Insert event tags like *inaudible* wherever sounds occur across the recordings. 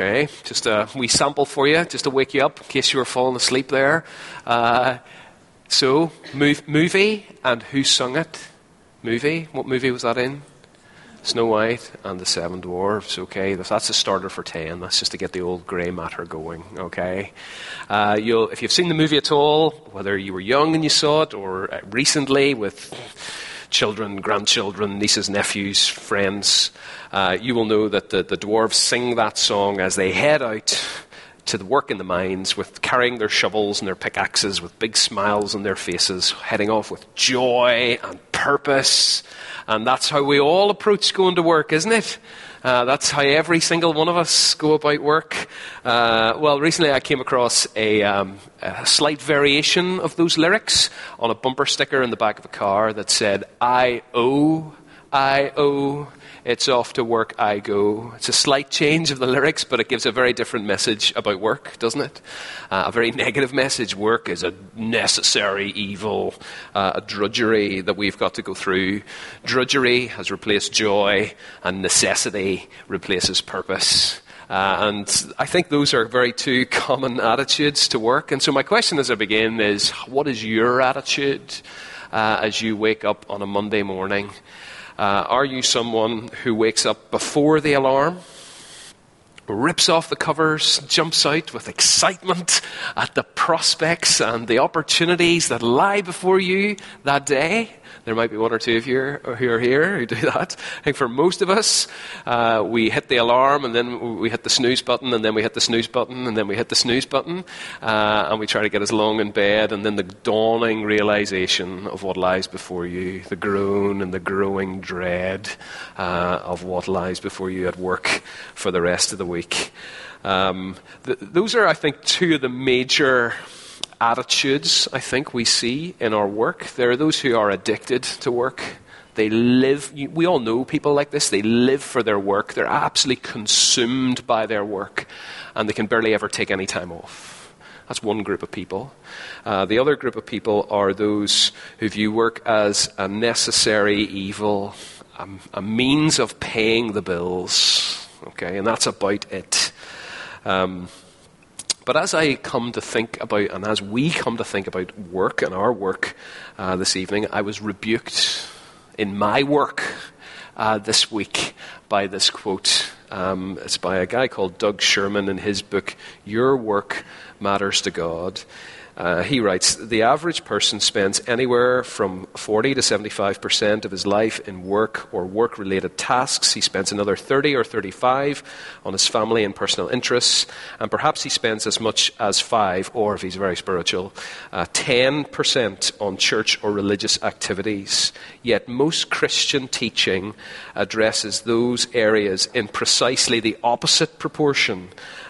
Okay, just a wee sample for you, just to wake you up in case you were falling asleep there. Uh, so, move, movie, and who sung it? Movie? What movie was that in? Snow White and the Seven Dwarfs. Okay, that's a starter for ten. That's just to get the old grey matter going. Okay, uh, if you've seen the movie at all, whether you were young and you saw it or uh, recently with children, grandchildren, nieces, nephews, friends, uh, you will know that the, the dwarves sing that song as they head out to the work in the mines with carrying their shovels and their pickaxes with big smiles on their faces, heading off with joy and purpose and that's how we all approach going to work, isn't it? Uh, that's how every single one of us go about work. Uh, well, recently I came across a, um, a, slight variation of those lyrics on a bumper sticker in the back of a car that said, I owe, I owe, it's off to work I go. It's a slight change of the lyrics, but it gives a very different message about work, doesn't it? Uh, a very negative message. Work is a necessary evil, uh, a drudgery that we've got to go through. Drudgery has replaced joy, and necessity replaces purpose. Uh, and I think those are very two *laughs* common attitudes to work. And so, my question as I begin is what is your attitude uh, as you wake up on a Monday morning? Uh, are you someone who wakes up before the alarm, rips off the covers, jumps out with excitement at the prospects and the opportunities that lie before you that day? There might be one or two of you who are here who do that. I think for most of us, uh, we hit the alarm and then we hit the snooze button and then we hit the snooze button and then we hit the snooze button uh, and we try to get as long in bed and then the dawning realization of what lies before you, the groan and the growing dread uh, of what lies before you at work for the rest of the week. Um, th- those are, I think, two of the major attitudes I think we see in our work. There are those who are addicted to work. They live, we all know people like this. They live for their work. They're absolutely consumed by their work, and they can barely ever take any time off. That's one group of people. Uh, the other group of people are those who view work as a necessary evil, a, a means of paying the bills. Okay, and that's about it. Um, but as I come to think about, and as we come to think about work and our work uh, this evening, I was rebuked in my work uh, this week by this quote. Um, it's by a guy called Doug Sherman in his book, Your Work Matters to God. Uh, he writes The average person spends anywhere from 40 to 75% of his life in work or work related tasks. He spends another 30 or 35 on his family and personal interests. And perhaps he spends as much as 5, or if he's very spiritual, uh, 10% on church or religious activities. Yet most Christian teaching addresses those areas in precisely the opposite proportion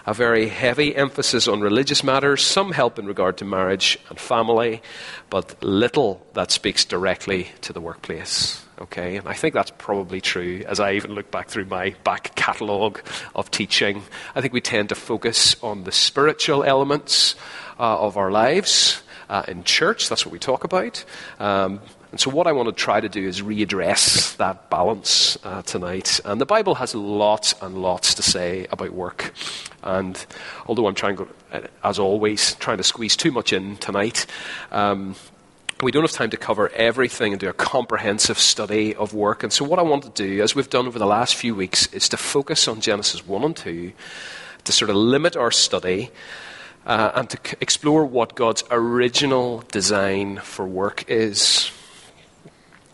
a very heavy emphasis on religious matters, some help in regard to marriage and family, but little that speaks directly to the workplace. Okay, and I think that's probably true as I even look back through my back catalogue of teaching. I think we tend to focus on the spiritual elements uh, of our lives. Uh, in church, that's what we talk about. Um, and so, what I want to try to do is readdress that balance uh, tonight. And the Bible has lots and lots to say about work. And although I'm trying, uh, as always, trying to squeeze too much in tonight, um, we don't have time to cover everything and do a comprehensive study of work. And so, what I want to do, as we've done over the last few weeks, is to focus on Genesis 1 and 2, to sort of limit our study. Uh, and to explore what God's original design for work is.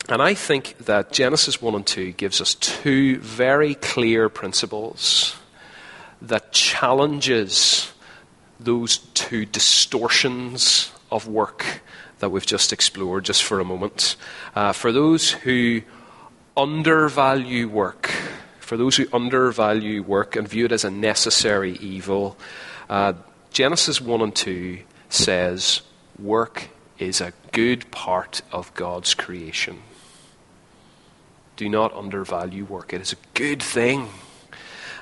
And I think that Genesis 1 and 2 gives us two very clear principles that challenges those two distortions of work that we've just explored just for a moment. Uh, for those who undervalue work, for those who undervalue work and view it as a necessary evil, uh, Genesis 1 and 2 says work is a good part of God's creation. Do not undervalue work. It is a good thing.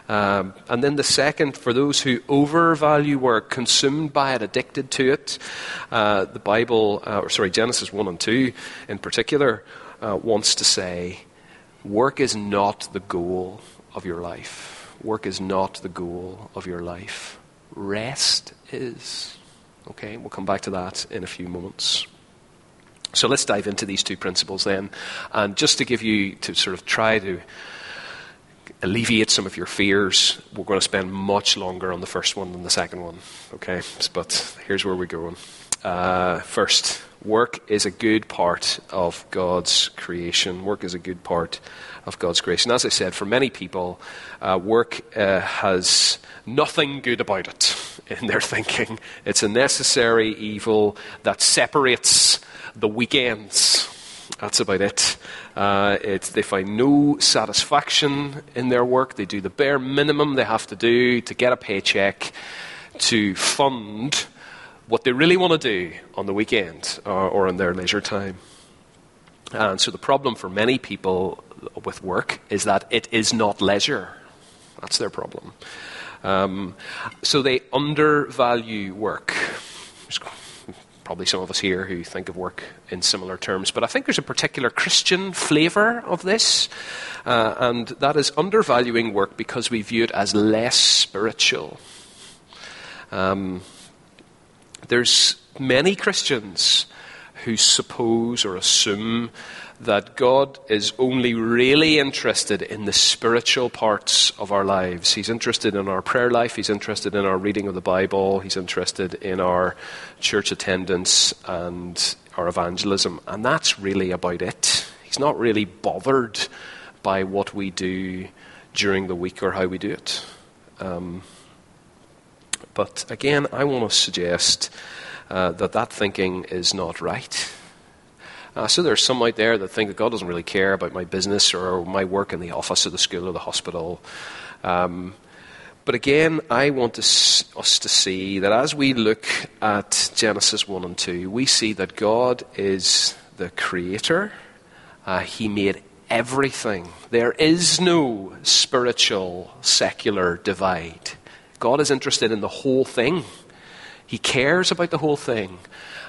Um, and then the second, for those who overvalue work, consumed by it, addicted to it, uh, the Bible, uh, or sorry, Genesis 1 and 2 in particular, uh, wants to say work is not the goal of your life. Work is not the goal of your life. Rest is. Okay, we'll come back to that in a few moments. So let's dive into these two principles then. And just to give you, to sort of try to alleviate some of your fears, we're going to spend much longer on the first one than the second one. Okay, but here's where we're going. Uh, first, work is a good part of God's creation. Work is a good part of God's grace. And as I said, for many people, uh, work uh, has nothing good about it *laughs* in their thinking. It's a necessary evil that separates the weekends. That's about it. Uh, they find no satisfaction in their work. They do the bare minimum they have to do to get a paycheck to fund what they really want to do on the weekend or, or in their leisure time. And so the problem for many people with work is that it is not leisure. That's their problem. Um, so they undervalue work. Probably some of us here who think of work in similar terms, but I think there's a particular Christian flavour of this, uh, and that is undervaluing work because we view it as less spiritual. Um, there's many Christians who suppose or assume that God is only really interested in the spiritual parts of our lives. He's interested in our prayer life, He's interested in our reading of the Bible, He's interested in our church attendance and our evangelism. And that's really about it. He's not really bothered by what we do during the week or how we do it. Um, but again, I want to suggest uh, that that thinking is not right. Uh, so there's some out there that think that God doesn't really care about my business or my work in the office or the school or the hospital. Um, but again, I want us to see that as we look at Genesis 1 and 2, we see that God is the creator. Uh, he made everything. There is no spiritual, secular divide. God is interested in the whole thing. He cares about the whole thing.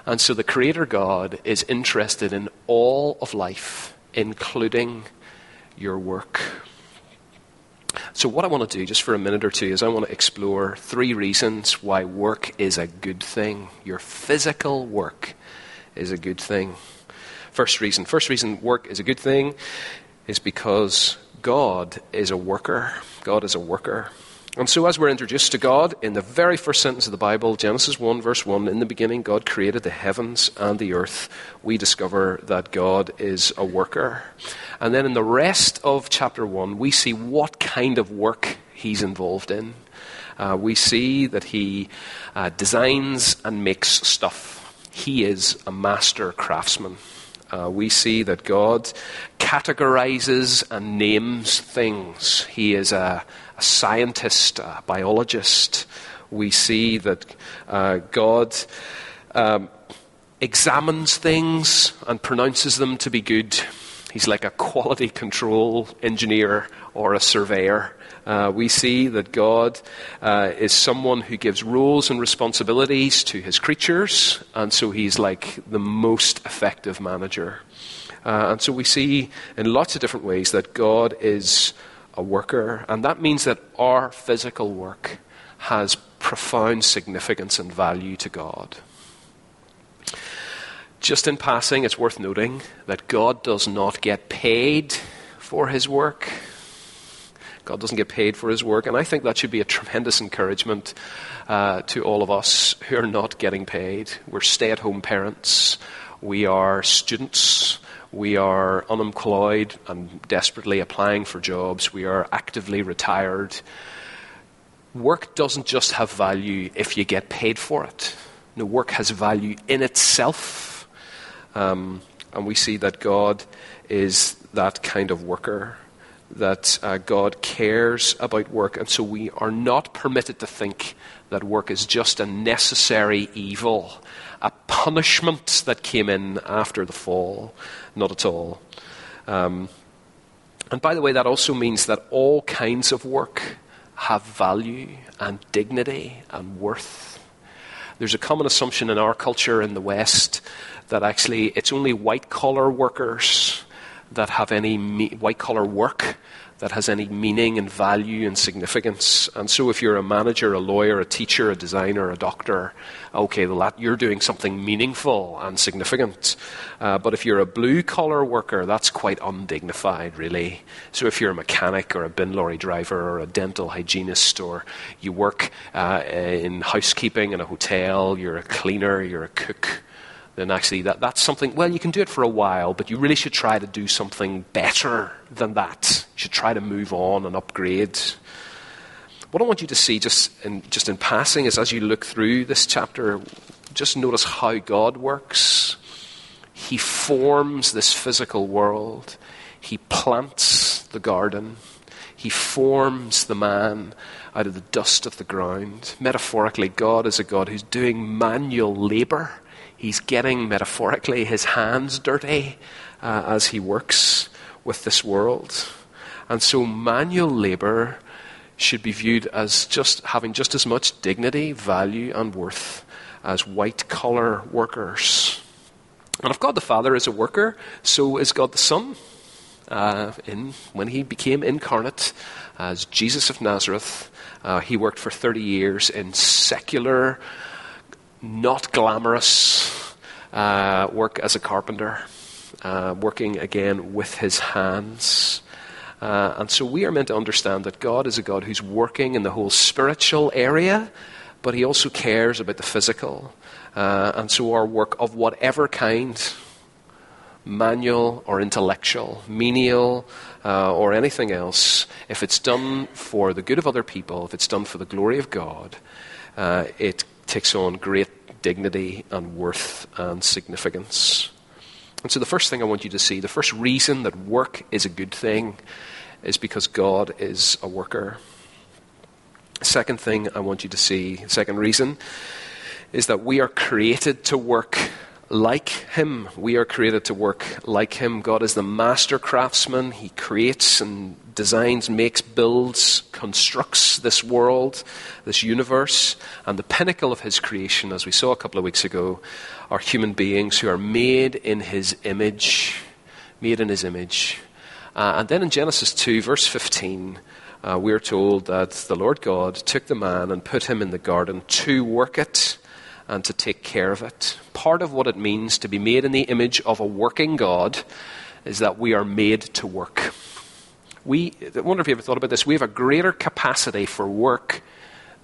And so the Creator God is interested in all of life, including your work. So, what I want to do just for a minute or two is I want to explore three reasons why work is a good thing. Your physical work is a good thing. First reason, first reason work is a good thing is because God is a worker. God is a worker. And so, as we're introduced to God in the very first sentence of the Bible, Genesis 1, verse 1, in the beginning, God created the heavens and the earth, we discover that God is a worker. And then in the rest of chapter 1, we see what kind of work he's involved in. Uh, we see that he uh, designs and makes stuff, he is a master craftsman. Uh, we see that God categorizes and names things. He is a a scientist, a biologist. We see that uh, God um, examines things and pronounces them to be good. He's like a quality control engineer or a surveyor. Uh, we see that God uh, is someone who gives roles and responsibilities to his creatures, and so he's like the most effective manager. Uh, and so we see in lots of different ways that God is a worker, and that means that our physical work has profound significance and value to God. Just in passing, it's worth noting that God does not get paid for his work. God doesn't get paid for his work, and I think that should be a tremendous encouragement uh, to all of us who are not getting paid. We're stay at home parents, we are students, we are unemployed and desperately applying for jobs. We are actively retired. Work doesn't just have value if you get paid for it. No, work has value in itself. Um, and we see that God is that kind of worker, that uh, God cares about work. And so we are not permitted to think that work is just a necessary evil, a punishment that came in after the fall. Not at all. Um, and by the way, that also means that all kinds of work have value and dignity and worth. There's a common assumption in our culture in the West that actually it's only white collar workers that have any me- white collar work that has any meaning and value and significance. And so, if you're a manager, a lawyer, a teacher, a designer, a doctor, okay, well, that, you're doing something meaningful and significant. Uh, but if you're a blue collar worker, that's quite undignified, really. So, if you're a mechanic or a bin lorry driver or a dental hygienist or you work uh, in housekeeping in a hotel, you're a cleaner, you're a cook then actually that, that's something, well, you can do it for a while, but you really should try to do something better than that. You should try to move on and upgrade. What I want you to see just in, just in passing is as you look through this chapter, just notice how God works. He forms this physical world, He plants the garden, He forms the man out of the dust of the ground. Metaphorically, God is a God who's doing manual labor He's getting, metaphorically, his hands dirty uh, as he works with this world. And so manual labor should be viewed as just having just as much dignity, value, and worth as white collar workers. And if God the Father is a worker, so is God the Son. Uh, in, when he became incarnate as Jesus of Nazareth, uh, he worked for 30 years in secular not glamorous uh, work as a carpenter, uh, working again with his hands. Uh, and so we are meant to understand that God is a God who's working in the whole spiritual area, but he also cares about the physical. Uh, and so our work of whatever kind, manual or intellectual, menial uh, or anything else, if it's done for the good of other people, if it's done for the glory of God, uh, it takes on great dignity and worth and significance. And so, the first thing I want you to see, the first reason that work is a good thing, is because God is a worker. Second thing I want you to see, second reason, is that we are created to work like Him. We are created to work like Him. God is the master craftsman. He creates and designs, makes, builds, constructs this world, this universe. And the pinnacle of His creation, as we saw a couple of weeks ago, are human beings who are made in His image. Made in His image. Uh, and then in Genesis 2, verse 15, uh, we're told that the Lord God took the man and put him in the garden to work it and to take care of it. Part of what it means to be made in the image of a working God is that we are made to work. We, I wonder if you ever thought about this. We have a greater capacity for work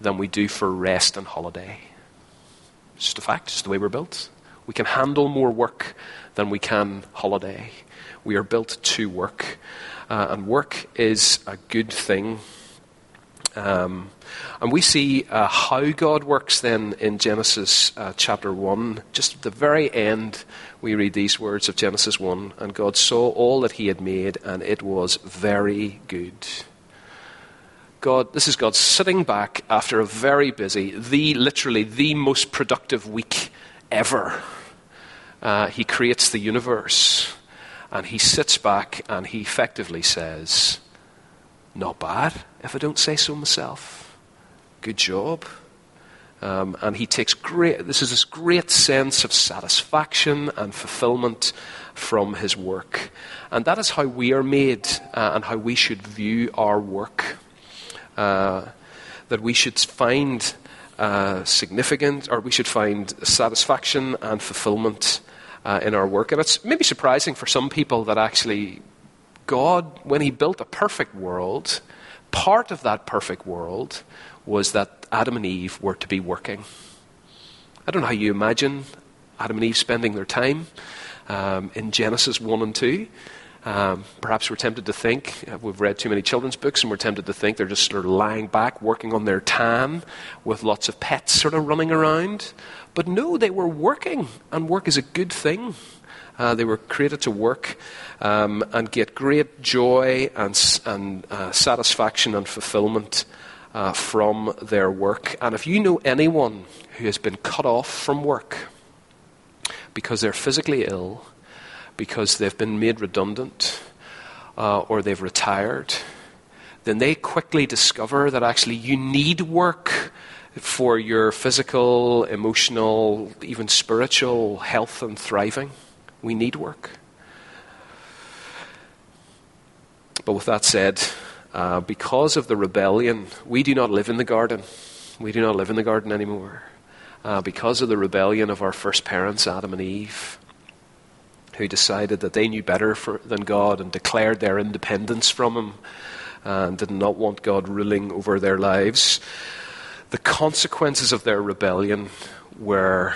than we do for rest and holiday. It's just a fact, it's the way we're built. We can handle more work than we can holiday. We are built to work. Uh, and work is a good thing um, and we see uh, how God works then in Genesis uh, chapter 1. Just at the very end, we read these words of Genesis 1 And God saw all that he had made, and it was very good. God, this is God sitting back after a very busy, the literally the most productive week ever. Uh, he creates the universe, and he sits back and he effectively says, Not bad if I don't say so myself. Good job. Um, and he takes great, this is this great sense of satisfaction and fulfillment from his work. And that is how we are made uh, and how we should view our work. Uh, that we should find uh, significant, or we should find satisfaction and fulfillment uh, in our work. And it's maybe surprising for some people that actually God, when He built a perfect world, part of that perfect world was that Adam and Eve were to be working. I don't know how you imagine Adam and Eve spending their time um, in Genesis 1 and 2. Um, perhaps we're tempted to think, uh, we've read too many children's books, and we're tempted to think they're just sort of lying back, working on their tan, with lots of pets sort of running around. But no, they were working, and work is a good thing. Uh, they were created to work um, and get great joy and, and uh, satisfaction and fulfillment uh, from their work. And if you know anyone who has been cut off from work because they're physically ill, because they've been made redundant, uh, or they've retired, then they quickly discover that actually you need work for your physical, emotional, even spiritual health and thriving. We need work. But with that said, uh, because of the rebellion, we do not live in the garden. We do not live in the garden anymore. Uh, because of the rebellion of our first parents, Adam and Eve, who decided that they knew better for, than God and declared their independence from Him and did not want God ruling over their lives. The consequences of their rebellion were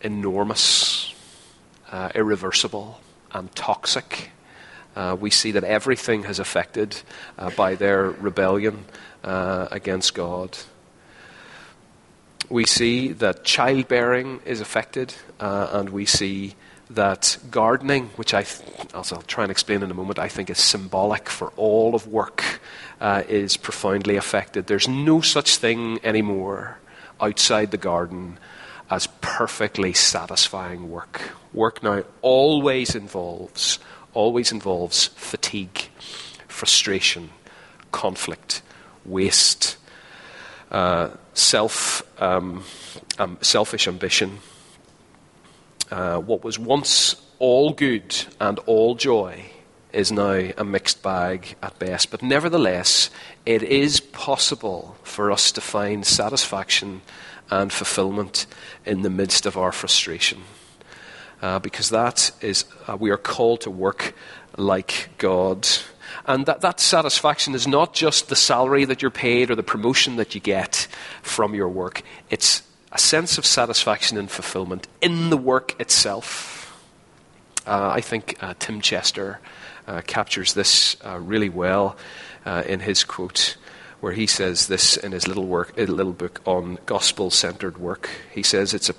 enormous, uh, irreversible, and toxic. Uh, we see that everything has affected uh, by their rebellion uh, against God. We see that childbearing is affected, uh, and we see that gardening, which I, as I'll try and explain in a moment, I think is symbolic for all of work, uh, is profoundly affected. There's no such thing anymore outside the garden as perfectly satisfying work. Work now always involves, always involves fatigue, frustration, conflict, waste, uh, self, um, um, selfish ambition uh, what was once all good and all joy is now a mixed bag at best. But nevertheless, it is possible for us to find satisfaction and fulfillment in the midst of our frustration. Uh, because that is, uh, we are called to work like God. And that, that satisfaction is not just the salary that you're paid or the promotion that you get from your work. It's a sense of satisfaction and fulfillment in the work itself. Uh, I think uh, Tim Chester uh, captures this uh, really well uh, in his quote, where he says this in his little work, a little book on gospel-centered work. He says it's a,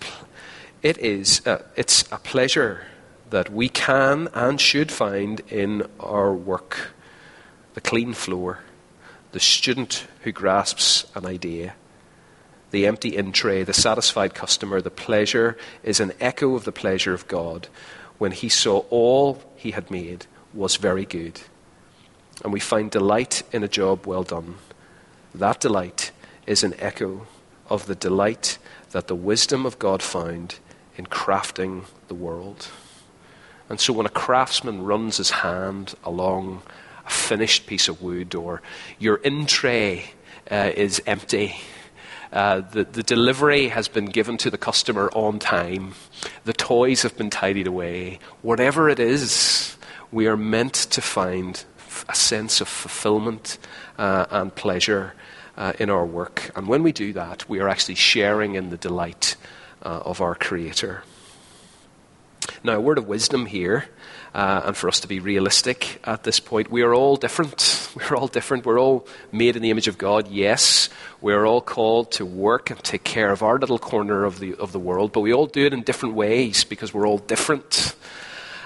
it is, uh, it's a pleasure that we can and should find in our work. The clean floor, the student who grasps an idea the empty in tray, the satisfied customer, the pleasure is an echo of the pleasure of God when he saw all he had made was very good. And we find delight in a job well done. That delight is an echo of the delight that the wisdom of God found in crafting the world. And so when a craftsman runs his hand along a finished piece of wood, or your in tray uh, is empty, uh, the, the delivery has been given to the customer on time. The toys have been tidied away. Whatever it is, we are meant to find a sense of fulfillment uh, and pleasure uh, in our work. And when we do that, we are actually sharing in the delight uh, of our Creator. Now, a word of wisdom here uh, and for us to be realistic at this point. We are all different. *laughs* We're all different. We're all made in the image of God, yes. We're all called to work and take care of our little corner of the, of the world, but we all do it in different ways because we're all different.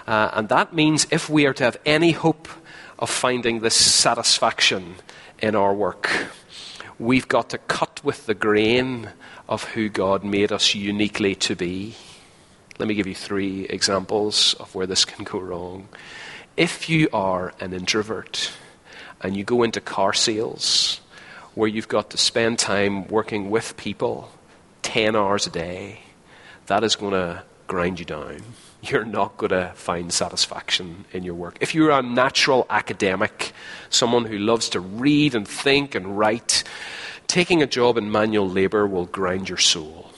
Uh, and that means if we are to have any hope of finding this satisfaction in our work, we've got to cut with the grain of who God made us uniquely to be. Let me give you three examples of where this can go wrong. If you are an introvert and you go into car sales where you've got to spend time working with people 10 hours a day, that is going to grind you down. You're not going to find satisfaction in your work. If you're a natural academic, someone who loves to read and think and write, taking a job in manual labor will grind your soul.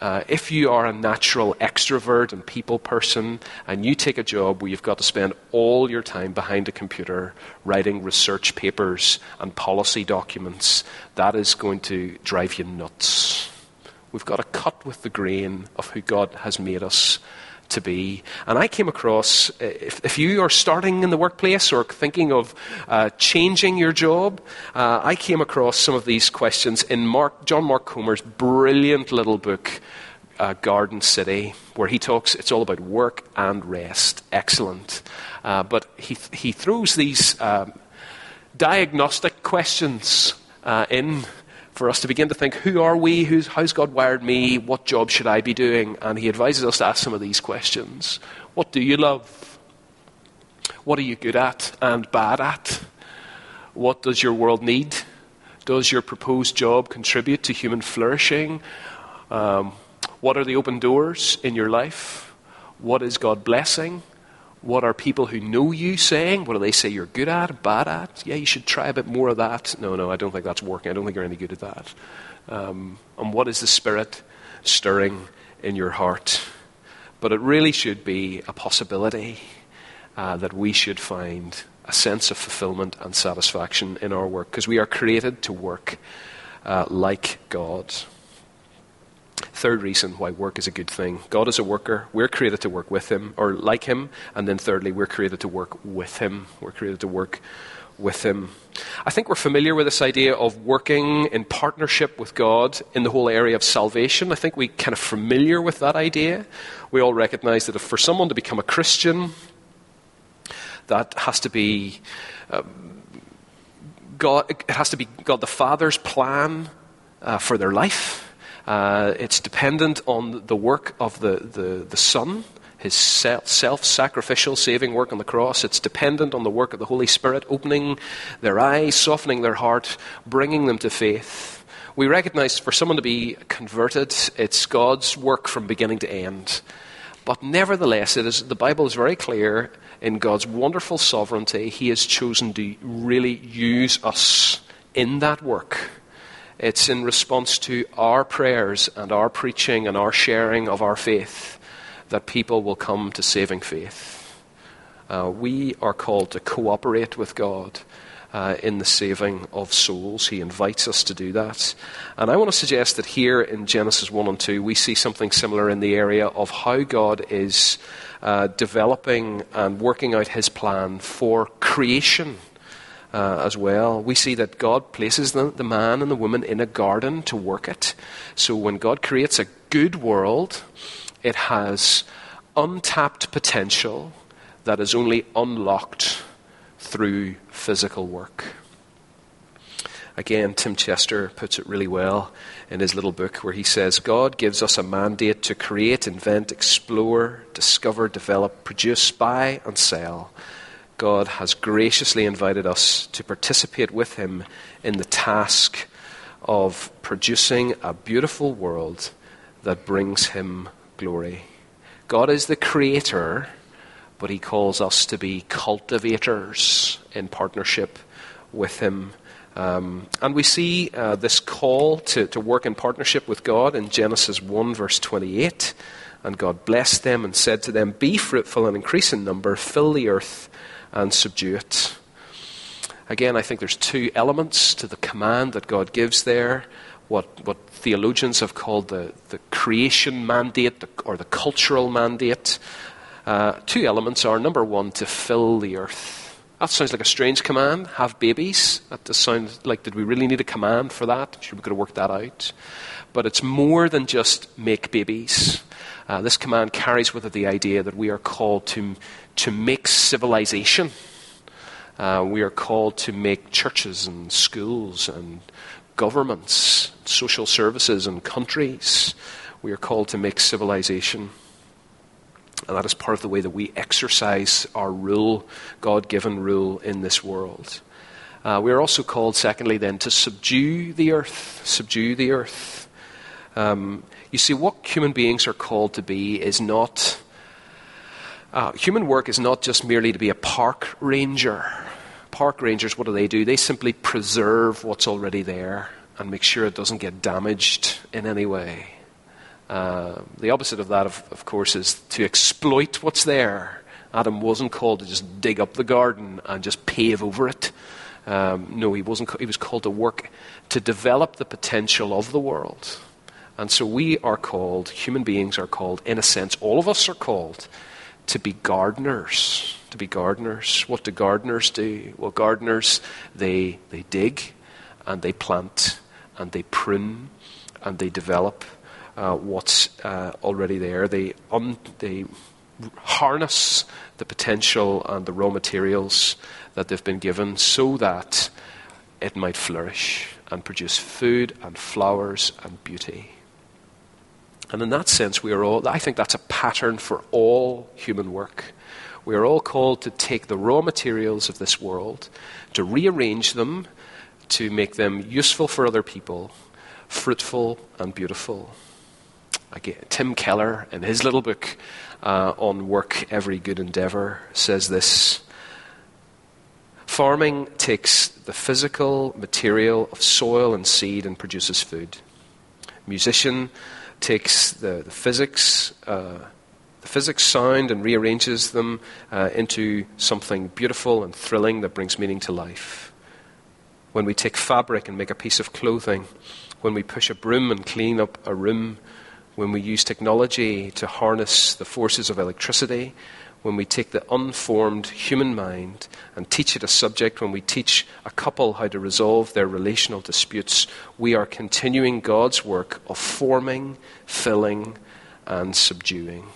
Uh, if you are a natural extrovert and people person and you take a job where you've got to spend all your time behind a computer writing research papers and policy documents, that is going to drive you nuts. We've got to cut with the grain of who God has made us to be. And I came across, if, if you are starting in the workplace or thinking of uh, changing your job, uh, I came across some of these questions in Mark, John Mark Comer's brilliant little book, uh, Garden City, where he talks, it's all about work and rest. Excellent. Uh, but he, he throws these um, diagnostic questions uh, in for us to begin to think who are we? Who's, how's God wired me? What job should I be doing? And he advises us to ask some of these questions. What do you love? What are you good at and bad at? What does your world need? Does your proposed job contribute to human flourishing? Um, what are the open doors in your life? What is God blessing? What are people who know you saying? What do they say you're good at, bad at? Yeah, you should try a bit more of that. No, no, I don't think that's working. I don't think you're any good at that. Um, and what is the Spirit stirring in your heart? But it really should be a possibility uh, that we should find a sense of fulfillment and satisfaction in our work because we are created to work uh, like God. Third reason why work is a good thing God is a worker. We're created to work with Him or like Him. And then thirdly, we're created to work with Him. We're created to work with Him. I think we're familiar with this idea of working in partnership with God in the whole area of salvation. I think we're kind of familiar with that idea. We all recognize that if for someone to become a Christian, that has to be um, God. It has to be God the Father's plan uh, for their life. Uh, it's dependent on the work of the, the, the Son, his self sacrificial saving work on the cross. It's dependent on the work of the Holy Spirit, opening their eyes, softening their heart, bringing them to faith. We recognize for someone to be converted, it's God's work from beginning to end. But nevertheless, it is, the Bible is very clear in God's wonderful sovereignty, He has chosen to really use us in that work it's in response to our prayers and our preaching and our sharing of our faith that people will come to saving faith. Uh, we are called to cooperate with God uh, in the saving of souls. He invites us to do that. And I want to suggest that here in Genesis 1 and 2, we see something similar in the area of how God is uh, developing and working out his plan for creation uh, as well. We see that God places the, the man and the woman in a garden to work it. So when God creates a good world, it has untapped potential that is only unlocked through physical work. Again, Tim Chester puts it really well in his little book where he says God gives us a mandate to create, invent, explore, discover, develop, produce, buy, and sell God has graciously invited us to participate with Him in the task of producing a beautiful world that brings Him glory. God is the creator, but He calls us to be cultivators in partnership with Him. Um, and we see uh, this call to, to work in partnership with God in Genesis 1, verse 28. And God blessed them and said to them, Be fruitful and increase in number, fill the earth and subdue it. Again, I think there's two elements to the command that God gives there. What, what theologians have called the, the creation mandate or the cultural mandate. Uh, two elements are number one, to fill the earth. That sounds like a strange command. Have babies. That does sound like, did we really need a command for that? Should we could have worked that out? But it's more than just make babies. Uh, this command carries with it the idea that we are called to, to make civilization. Uh, we are called to make churches and schools and governments, social services and countries. We are called to make civilization. And that is part of the way that we exercise our rule, God given rule in this world. Uh, we are also called, secondly, then, to subdue the earth. Subdue the earth. Um, you see, what human beings are called to be is not. Uh, human work is not just merely to be a park ranger. Park rangers, what do they do? They simply preserve what's already there and make sure it doesn't get damaged in any way. Uh, the opposite of that, of, of course, is to exploit what's there. Adam wasn't called to just dig up the garden and just pave over it. Um, no, he wasn't. He was called to work to develop the potential of the world. And so we are called, human beings are called, in a sense, all of us are called to be gardeners. To be gardeners. What do gardeners do? Well, gardeners, they, they dig and they plant and they prune and they develop uh, what's uh, already there. They, un- they harness the potential and the raw materials that they've been given so that it might flourish and produce food and flowers and beauty. And in that sense, we are all, I think that's a pattern for all human work. We are all called to take the raw materials of this world, to rearrange them, to make them useful for other people, fruitful and beautiful. Again, Tim Keller, in his little book uh, on work, Every Good Endeavour, says this Farming takes the physical material of soil and seed and produces food. Musician takes the, the physics, uh, the physics sound and rearranges them uh, into something beautiful and thrilling that brings meaning to life. When we take fabric and make a piece of clothing, when we push a broom and clean up a room, when we use technology to harness the forces of electricity, when we take the unformed human mind and teach it a subject, when we teach a couple how to resolve their relational disputes, we are continuing God's work of forming, filling, and subduing.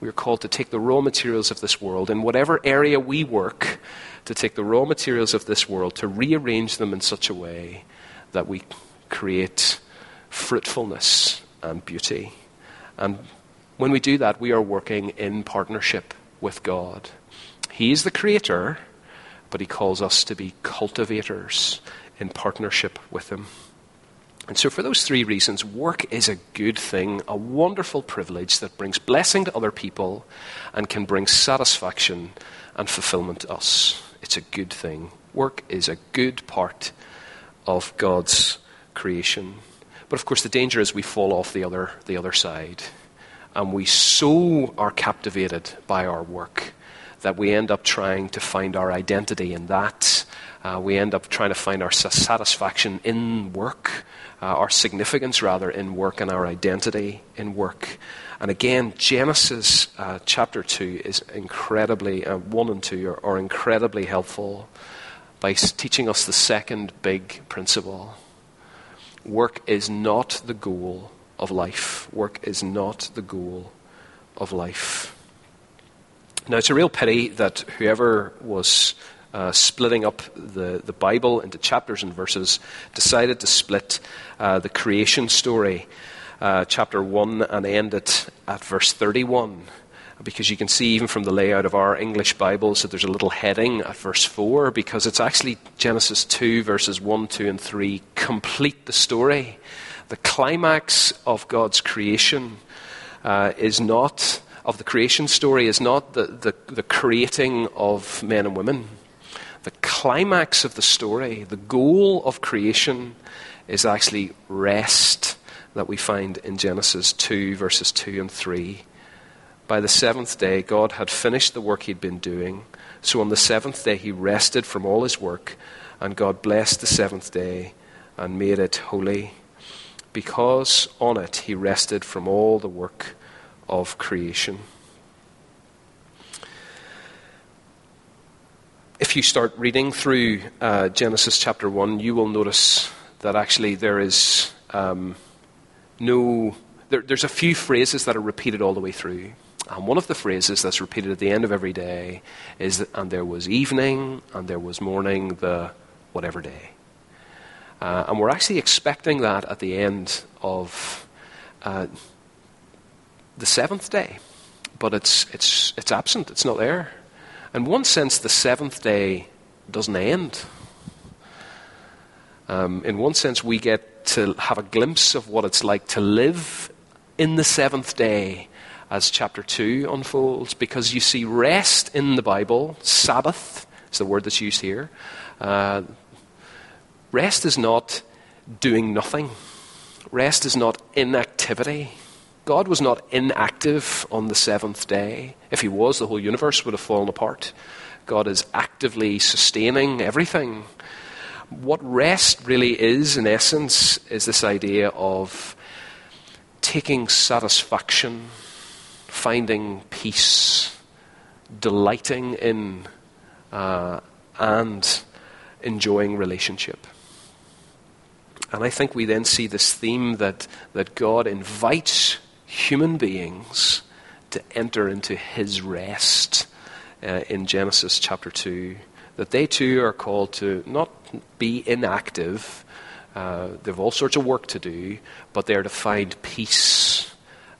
We are called to take the raw materials of this world, in whatever area we work, to take the raw materials of this world, to rearrange them in such a way that we create fruitfulness and beauty. And when we do that, we are working in partnership with God. He is the creator, but He calls us to be cultivators in partnership with Him. And so, for those three reasons, work is a good thing, a wonderful privilege that brings blessing to other people and can bring satisfaction and fulfillment to us. It's a good thing. Work is a good part of God's creation. But of course, the danger is we fall off the other, the other side and we so are captivated by our work that we end up trying to find our identity in that. Uh, we end up trying to find our satisfaction in work, uh, our significance rather in work, and our identity in work. And again, Genesis uh, chapter 2 is incredibly, uh, 1 and 2 are, are incredibly helpful by teaching us the second big principle. Work is not the goal, of life. Work is not the goal of life. Now, it's a real pity that whoever was uh, splitting up the, the Bible into chapters and verses decided to split uh, the creation story, uh, chapter 1, and end it at verse 31 because you can see even from the layout of our English Bibles that there's a little heading at verse 4 because it's actually Genesis 2, verses 1, 2, and 3 complete the story. The climax of God's creation uh, is not, of the creation story, is not the, the, the creating of men and women. The climax of the story, the goal of creation, is actually rest that we find in Genesis 2, verses 2 and 3. By the seventh day, God had finished the work he'd been doing. So on the seventh day, he rested from all his work, and God blessed the seventh day and made it holy because on it he rested from all the work of creation. If you start reading through uh, Genesis chapter 1, you will notice that actually there is um, no. There, there's a few phrases that are repeated all the way through. And one of the phrases that's repeated at the end of every day is, and there was evening, and there was morning, the whatever day. Uh, and we're actually expecting that at the end of uh, the seventh day. But it's, it's, it's absent, it's not there. In one sense, the seventh day doesn't end. Um, in one sense, we get to have a glimpse of what it's like to live in the seventh day as chapter 2 unfolds because you see rest in the Bible, Sabbath is the word that's used here. Uh, Rest is not doing nothing, rest is not inactivity. God was not inactive on the seventh day. If he was, the whole universe would have fallen apart. God is actively sustaining everything. What rest really is, in essence, is this idea of taking satisfaction, finding peace, delighting in, uh, and enjoying relationship. And I think we then see this theme that, that God invites human beings to enter into his rest uh, in Genesis chapter 2. That they too are called to not be inactive, uh, they have all sorts of work to do, but they're to find peace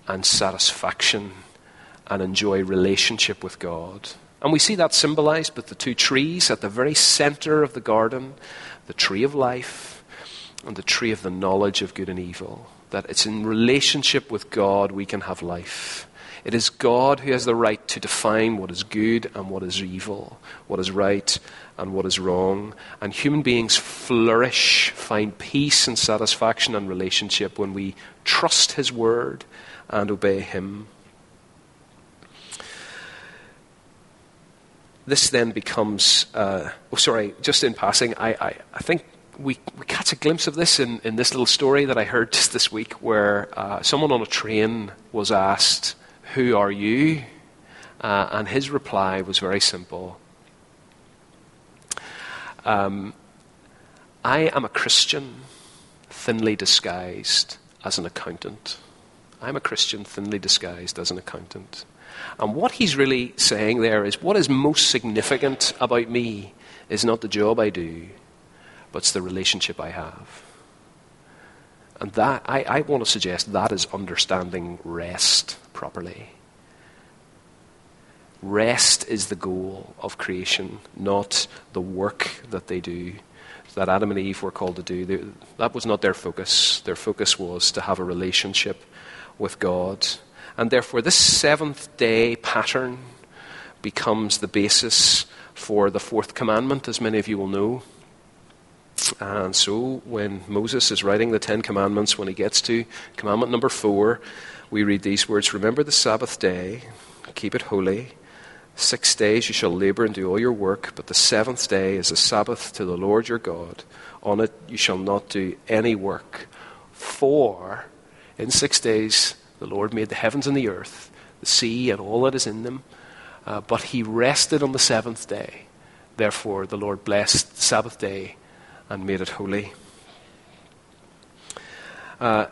and satisfaction and enjoy relationship with God. And we see that symbolized with the two trees at the very center of the garden the tree of life and the tree of the knowledge of good and evil. that it's in relationship with God we can have life. It is God who has the right to define what is good and what is evil, what is right and what is wrong. And human beings flourish, find peace and satisfaction and relationship when we trust His word and obey Him. This then becomes, uh, oh, sorry, just in passing, I, I, I think we, we catch a glimpse of this in, in this little story that I heard just this week where uh, someone on a train was asked, Who are you? Uh, and his reply was very simple um, I am a Christian, thinly disguised as an accountant. I'm a Christian, thinly disguised as an accountant. And what he's really saying there is what is most significant about me is not the job I do, but it's the relationship I have. And that, I, I want to suggest that is understanding rest properly. Rest is the goal of creation, not the work that they do, that Adam and Eve were called to do. that was not their focus. Their focus was to have a relationship with God. And therefore, this seventh day pattern becomes the basis for the fourth commandment, as many of you will know. And so, when Moses is writing the Ten Commandments, when he gets to commandment number four, we read these words Remember the Sabbath day, keep it holy. Six days you shall labor and do all your work, but the seventh day is a Sabbath to the Lord your God. On it you shall not do any work. For in six days the Lord made the heavens and the earth, the sea and all that is in them. Uh, but he rested on the seventh day. Therefore, the Lord blessed the Sabbath day and made it holy. Uh,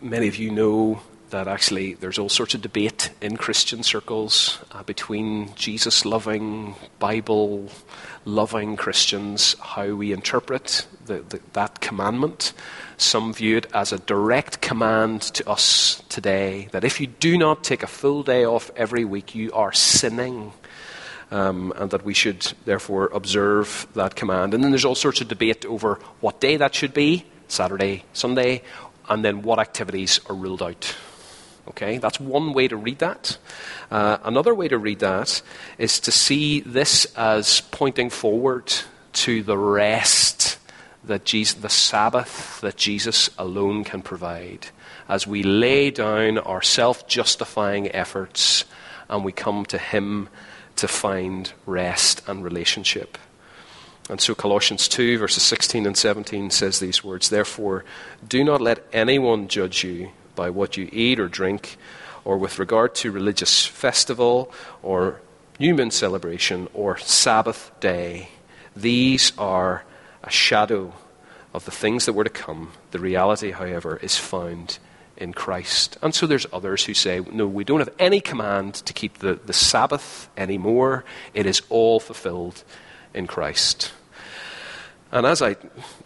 many of you know that actually there's all sorts of debate in Christian circles uh, between Jesus loving, Bible loving Christians how we interpret the, the, that commandment. Some view it as a direct command to us today that if you do not take a full day off every week, you are sinning. Um, and that we should therefore observe that command. And then there's all sorts of debate over what day that should be Saturday, Sunday, and then what activities are ruled out. Okay, that's one way to read that. Uh, another way to read that is to see this as pointing forward to the rest that Jesus, the Sabbath that Jesus alone can provide. As we lay down our self justifying efforts and we come to Him to find rest and relationship. And so Colossians 2, verses 16 and 17 says these words Therefore, do not let anyone judge you by what you eat or drink, or with regard to religious festival, or new moon celebration, or Sabbath day. These are a shadow of the things that were to come. The reality, however, is found in Christ. And so there's others who say, no, we don't have any command to keep the, the Sabbath anymore. It is all fulfilled in Christ. And as I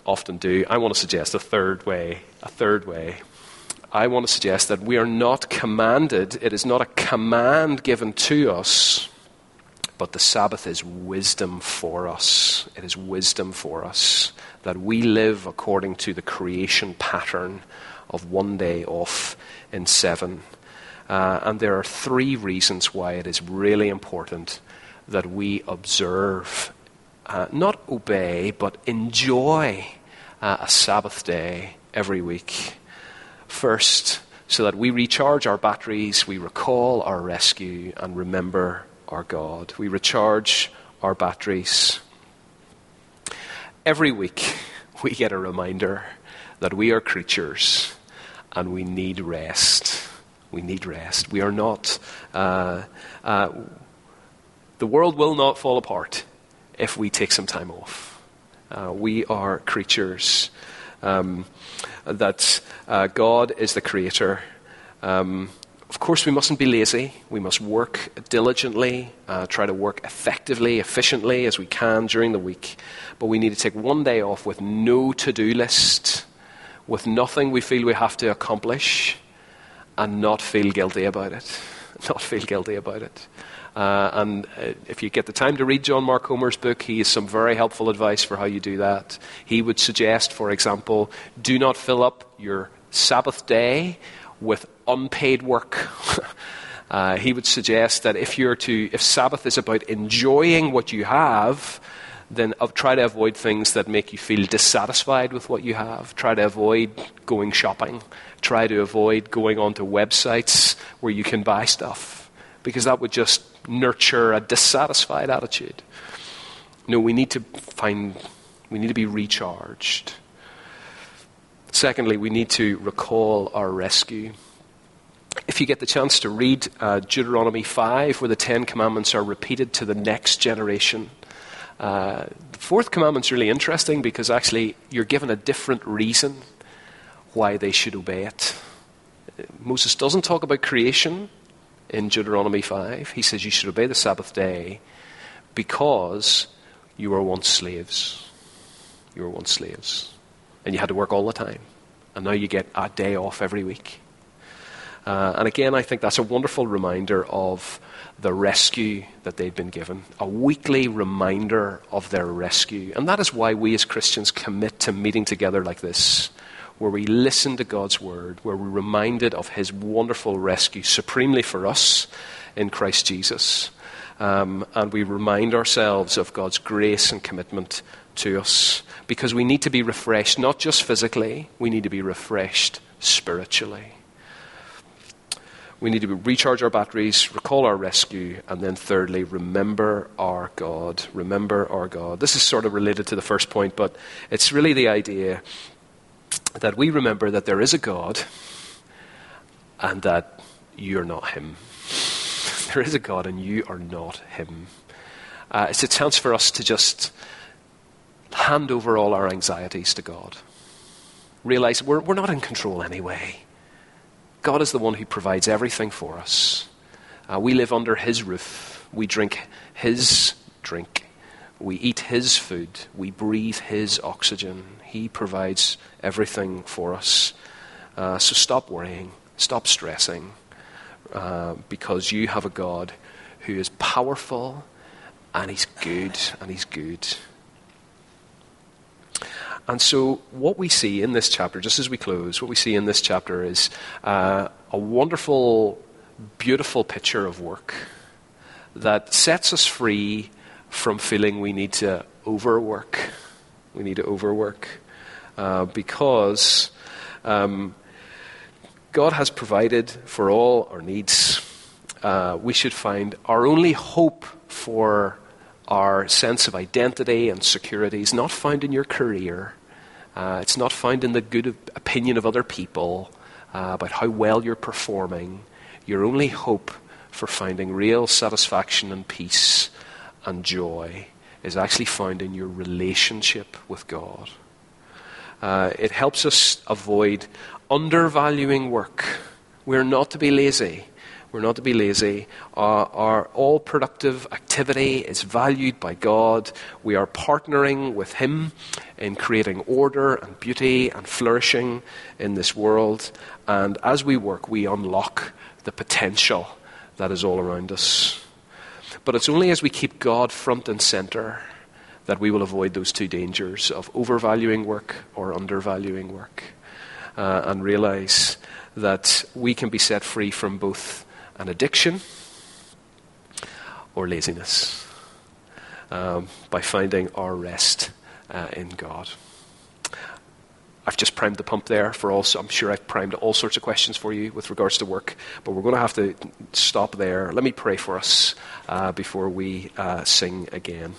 often do, I want to suggest a third way, a third way I want to suggest that we are not commanded, it is not a command given to us, but the Sabbath is wisdom for us. It is wisdom for us that we live according to the creation pattern of one day off in seven. Uh, and there are three reasons why it is really important that we observe, uh, not obey, but enjoy uh, a Sabbath day every week. First, so that we recharge our batteries, we recall our rescue, and remember our God. We recharge our batteries. Every week, *laughs* we get a reminder that we are creatures and we need rest. We need rest. We are not. Uh, uh, the world will not fall apart if we take some time off. Uh, we are creatures um, that uh, God is the creator. Um, of course, we mustn't be lazy. We must work diligently, uh, try to work effectively, efficiently as we can during the week. But we need to take one day off with no to do list, with nothing we feel we have to accomplish, and not feel guilty about it. *laughs* Not feel guilty about it. Uh, and uh, if you get the time to read John Mark Comer's book, he has some very helpful advice for how you do that. He would suggest, for example, do not fill up your Sabbath day with unpaid work. *laughs* uh, he would suggest that if you're to, if Sabbath is about enjoying what you have, then try to avoid things that make you feel dissatisfied with what you have. Try to avoid going shopping. Try to avoid going onto websites where you can buy stuff, because that would just nurture a dissatisfied attitude. No, we need to find, we need to be recharged. Secondly, we need to recall our rescue. If you get the chance to read uh, Deuteronomy 5, where the Ten Commandments are repeated to the next generation, uh, the fourth commandment's really interesting because actually you're given a different reason why they should obey it. Moses doesn't talk about creation in Deuteronomy 5. He says you should obey the Sabbath day because you were once slaves. You were once slaves and you had to work all the time. And now you get a day off every week. Uh, and again, I think that's a wonderful reminder of the rescue that they've been given, a weekly reminder of their rescue. And that is why we as Christians commit to meeting together like this, where we listen to God's word, where we're reminded of his wonderful rescue, supremely for us in Christ Jesus. Um, and we remind ourselves of God's grace and commitment to us because we need to be refreshed, not just physically, we need to be refreshed spiritually. We need to recharge our batteries, recall our rescue, and then thirdly, remember our God. Remember our God. This is sort of related to the first point, but it's really the idea that we remember that there is a God and that you're not Him. *laughs* There is a God and you are not Him. Uh, it's a chance for us to just hand over all our anxieties to God. Realize we're, we're not in control anyway. God is the one who provides everything for us. Uh, we live under His roof. We drink His drink. We eat His food. We breathe His oxygen. He provides everything for us. Uh, so stop worrying. Stop stressing. Uh, because you have a God who is powerful and He's good and He's good. And so, what we see in this chapter, just as we close, what we see in this chapter is uh, a wonderful, beautiful picture of work that sets us free from feeling we need to overwork. We need to overwork uh, because um, God has provided for all our needs. Uh, we should find our only hope for our sense of identity and security is not found in your career. Uh, it's not found in the good opinion of other people uh, about how well you're performing. Your only hope for finding real satisfaction and peace and joy is actually found in your relationship with God. Uh, it helps us avoid undervaluing work. We're not to be lazy. We're not to be lazy. Our, our, all productive activity is valued by God. We are partnering with Him in creating order and beauty and flourishing in this world. And as we work, we unlock the potential that is all around us. But it's only as we keep God front and center that we will avoid those two dangers of overvaluing work or undervaluing work. Uh, and realize that we can be set free from both an addiction or laziness um, by finding our rest uh, in God. I've just primed the pump there for all. I'm sure I've primed all sorts of questions for you with regards to work, but we're going to have to stop there. Let me pray for us uh, before we uh, sing again.